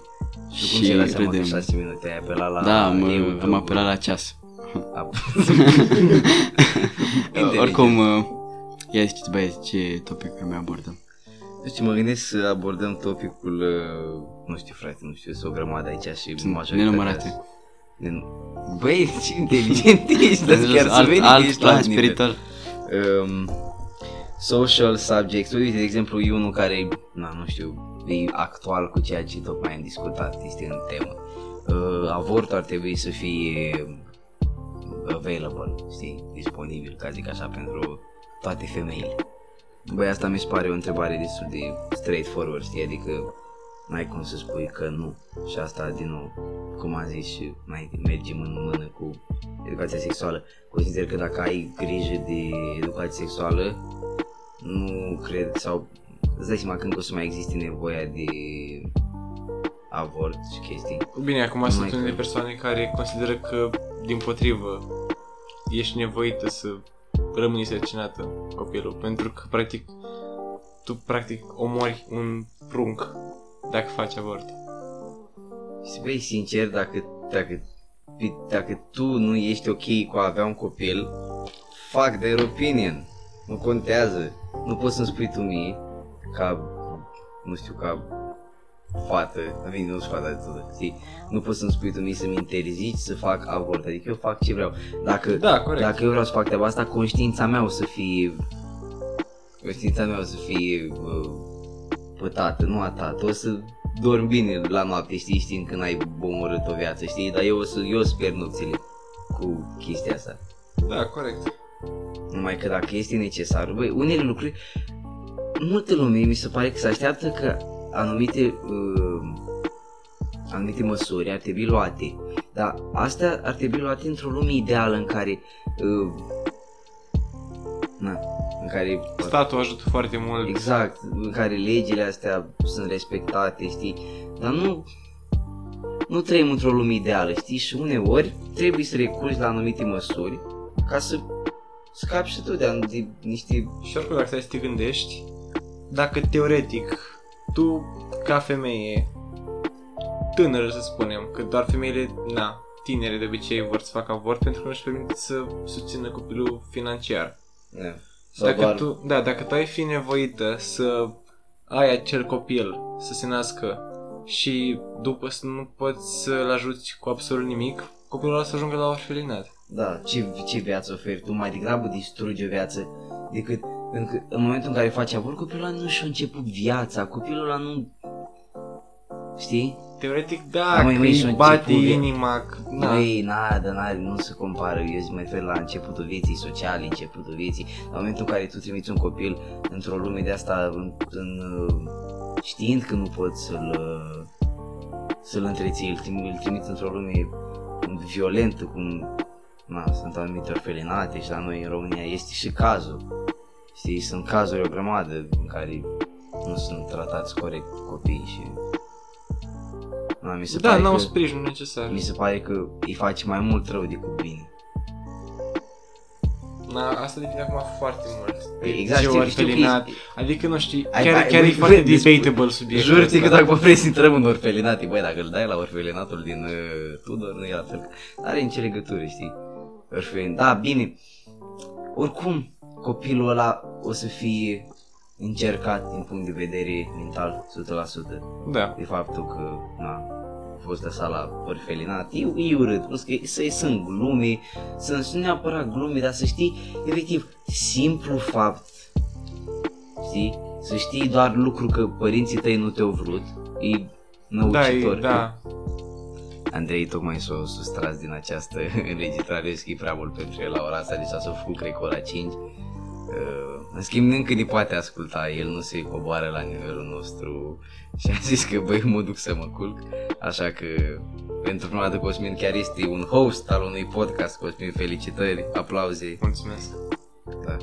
Și cum ți-ai dat seama că 6 minute ai apelat la... Da, mă, eu, am apelat la ceas. A- Uh, Oricum, uh, ia ziceți băieți ce topic mai abordăm. Deci mă gândesc să abordăm topicul, uh, nu știu frate, nu știu, sunt o grămadă aici și Sunt majoritatea... nenumărate. Nen- Băi, ce inteligent ești, dar chiar să alt, vede că alt ești la plan alt nivel. spiritual. Um, social subjects, uite, de exemplu, e unul care, na, nu știu, e actual cu ceea ce tocmai am discutat, este în temă. Uh, avortul ar trebui să fie available, știi, disponibil, ca zic așa, pentru toate femeile. Băi, asta mi se pare o întrebare destul de straightforward, știi, adică n-ai cum să spui că nu. Și asta, din nou, cum am zis și mai mergem în mână cu educația sexuală. Consider că dacă ai grijă de educație sexuală, nu cred sau îți dai seama când o să mai existe nevoia de avort și chestii. Bine, acum Nu sunt mai unele cred. persoane care consideră că, din potrivă, ești nevoită să rămâi sărcinată copilul, pentru că, practic, tu, practic, omori un prunc dacă faci avort. Și băi, sincer, dacă, dacă, dacă tu nu ești ok cu a avea un copil, fuck their opinion. Nu contează. Nu poți să-mi spui tu mie, ca, nu știu, ca fată, bine, nu sunt fata de tot, știi? Nu poți să-mi spui tu mie să-mi interzici să fac avort, adică eu fac ce vreau. Dacă, Da, corect. dacă eu vreau să fac treaba asta, conștiința mea o să fie, conștiința mea o să fie uh, pătată, nu a ta, o să dormi bine la noapte, știi, știind că n-ai omorât o viață, știi, dar eu, o să- eu sper nopțile cu chestia asta. Da, corect. Numai că dacă este necesar, băi, unele lucruri, multă lume mi se pare că se așteaptă că anumite, uh, anumite măsuri ar trebui luate, dar astea ar trebui luate într-o lume ideală în care, uh, na, în care Statul ajută foarte mult. Exact, în care legile astea sunt respectate, știi? Dar nu, nu trăim într-o lume ideală, știi? Și uneori trebuie să recurgi la anumite măsuri ca să scapi și tu de, de niște... Și oricum dacă stai să te gândești, dacă teoretic tu ca femeie tânără să spunem, că doar femeile, na, tinere de obicei vor să facă avort pentru că nu își permite să susțină copilul financiar. Da. Sau Dacă doar, tu, da, dacă tu ai fi nevoită să ai acel copil să se nască și după să nu poți să-l ajuți cu absolut nimic, copilul ăla să ajungă la orfelinat. da, ce, ce viață oferi tu, mai degrabă distrugi o viață decât în, în momentul în care faci avort, copilul ăla nu și-a început viața, copilul ăla nu... Știi? Teoretic, da, Da, măi, că măi, îi și-a bate început via- inima, că- na. Măi, nada, nada, nu se compară, eu mă refer la începutul vieții sociale, începutul vieții, la momentul în care tu trimiți un copil într-o lume de asta, în, în, uh, știind că nu poți să-l, uh, să-l întreții, îl, trim- îl trimiți într-o lume violentă, cum na, sunt anumite orfelinate și la noi în România este și cazul, știi, sunt cazuri o grămadă în care nu sunt tratați corect copiii și... Na, mi se Da, pare n-au că... sprijinul necesar. Mi se pare că îi face mai mult rău decât bine. Na, asta depinde acum foarte mult. de Exact, ce știu, știu că orfelinat. e- Adică nu știi, Ai- chiar, ai- chiar e băi, foarte băi, debatable subiectul Jur-te că ăsta. dacă vrei să intrăm în orfelinate, băi, dacă îl dai la orfelinatul din uh, Tudor, nu e la fel. Are nicio legătură, știi? Orfelin. Da, bine. Oricum, copilul ăla o să fie încercat din punct de vedere mental 100% Da. de faptul că, na, a fost lăsat la orfelinat. E, e urât, plus că să sunt glume, sunt nu neapărat glume, dar să știi, efectiv, simplu fapt, știi? Să știi doar lucru că părinții tăi nu te-au vrut, e Da, năucitor. e, da. Andrei tocmai s-a sustras din această înregistrare, eu scrie prea mult pentru el la ora asta, deci s-a făcut, cred că ora 5. Uh, în schimb, încă ne poate asculta, el nu se coboară la nivelul nostru și a zis că băi, mă duc să mă culc, așa că pentru prima dată Cosmin chiar este un host al unui podcast, Cosmin, felicitări, aplauze, Mulțumesc. da,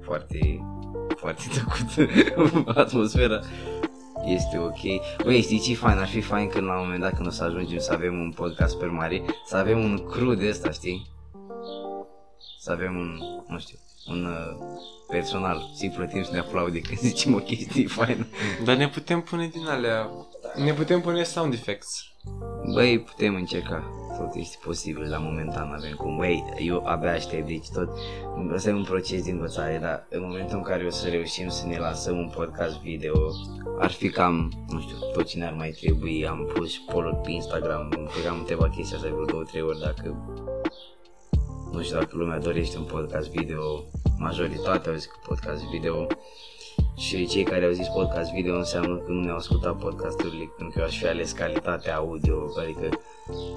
foarte, foarte tăcut atmosfera. Este ok. Băi, știi ce fain? Ar fi fain când la un moment dat când o să ajungem să avem un podcast super mare, să avem un crew de ăsta, știi? Să avem un, nu știu, un uh, personal, să-i plătim să ne aplaude când zicem o chestie faină. Dar ne putem pune din alea... Ne putem pune sound effects. Băi, putem încerca. Tot este posibil, la momentan avem cum. Băi, eu abia aștept, deci tot, ăsta e un proces de învățare, dar în momentul în care o să reușim să ne lansăm un podcast video, ar fi cam, nu știu, tot ce ne-ar mai trebui, am pus și poll pe Instagram, cred că am întrebat chestia asta de vreo două, trei ori dacă, nu știu dacă lumea dorește un podcast video, majoritatea au zis că podcast video, și cei care au zis podcast video înseamnă că nu ne-au ascultat podcasturile pentru că eu aș fi ales calitatea audio, adică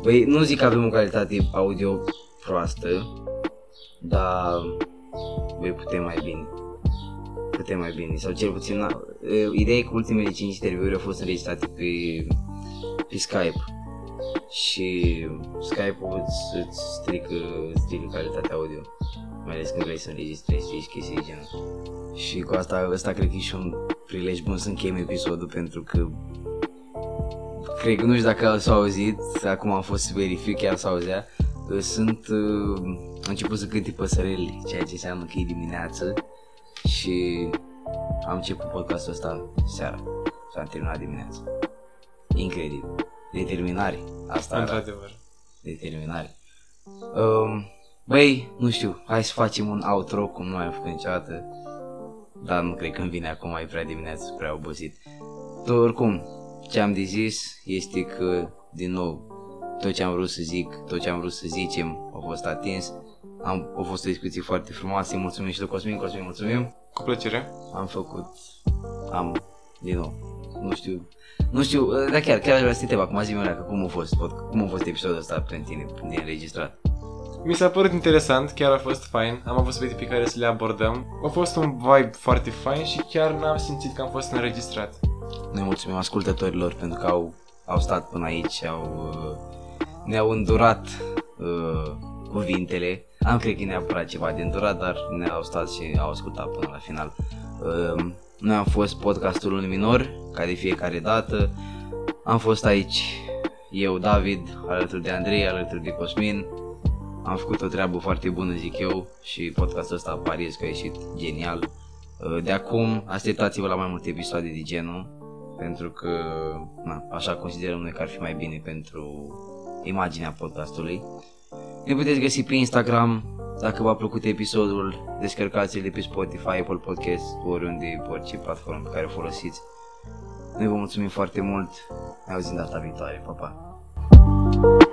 Băi, nu zic că avem o calitate audio proastă, dar băi, putem mai bine. Putem mai bine, sau cel puțin, na, e, ideea e că ultimele 5 interviuri au fost înregistrate pe, pe Skype și Skype-ul îți, îți strică, îți strică calitatea audio, mai ales când vrei să înregistrezi și chestii de genul. Și cu asta, ăsta cred că e și un prilej bun să încheiem episodul pentru că cred că nu știu dacă s-au auzit, acum am fost să verific, chiar s-a auzea, că sunt, uh, am început să cânte păsărele, ceea ce înseamnă că e dimineață și am început podcastul ăsta seara și am terminat dimineața. Incredibil. Determinare. Asta arată. Într-adevăr. Determinare. Um, băi, nu știu, hai să facem un outro cum nu am făcut niciodată. Dar nu cred că îmi vine acum, e prea dimineață, sunt prea obosit. Tot oricum, ce am de zis este că, din nou, tot ce am vrut să zic, tot ce am vrut să zicem a fost atins. Am, a fost o discuție foarte frumoasă, mulțumim și lui Cosmin, Cosmin, mulțumim. Cu plăcere. Am făcut, am, din nou, nu știu, nu știu, dar chiar, chiar aș vrea să te întreb acum zi că cum a fost, cum a fost episodul ăsta pentru tine, din înregistrat? Mi s-a părut interesant, chiar a fost fain, am avut subiecte pe care să le abordăm. A fost un vibe foarte fain și chiar n-am simțit că am fost înregistrat. Noi mulțumim ascultătorilor pentru că au, au stat până aici, au, uh, ne-au îndurat uh, cuvintele. Am cred că e neapărat ceva de îndurat, dar ne-au stat și au ascultat până la final. Uh, noi am fost podcastul unui minor, ca de fiecare dată. Am fost aici eu, David, alături de Andrei, alături de Cosmin. Am făcut o treabă foarte bună, zic eu, și podcastul ăsta pariez că a ieșit genial. Uh, de acum, așteptați-vă la mai multe episoade de genul, pentru că, na, așa considerăm noi că ar fi mai bine pentru imaginea podcastului. Ne puteți găsi pe Instagram, dacă v-a plăcut episodul, descărcați-l pe Spotify, Apple Podcast, oriunde, orice platformă pe care o folosiți. Noi vă mulțumim foarte mult, ne auzim data viitoare, pa, pa! thank you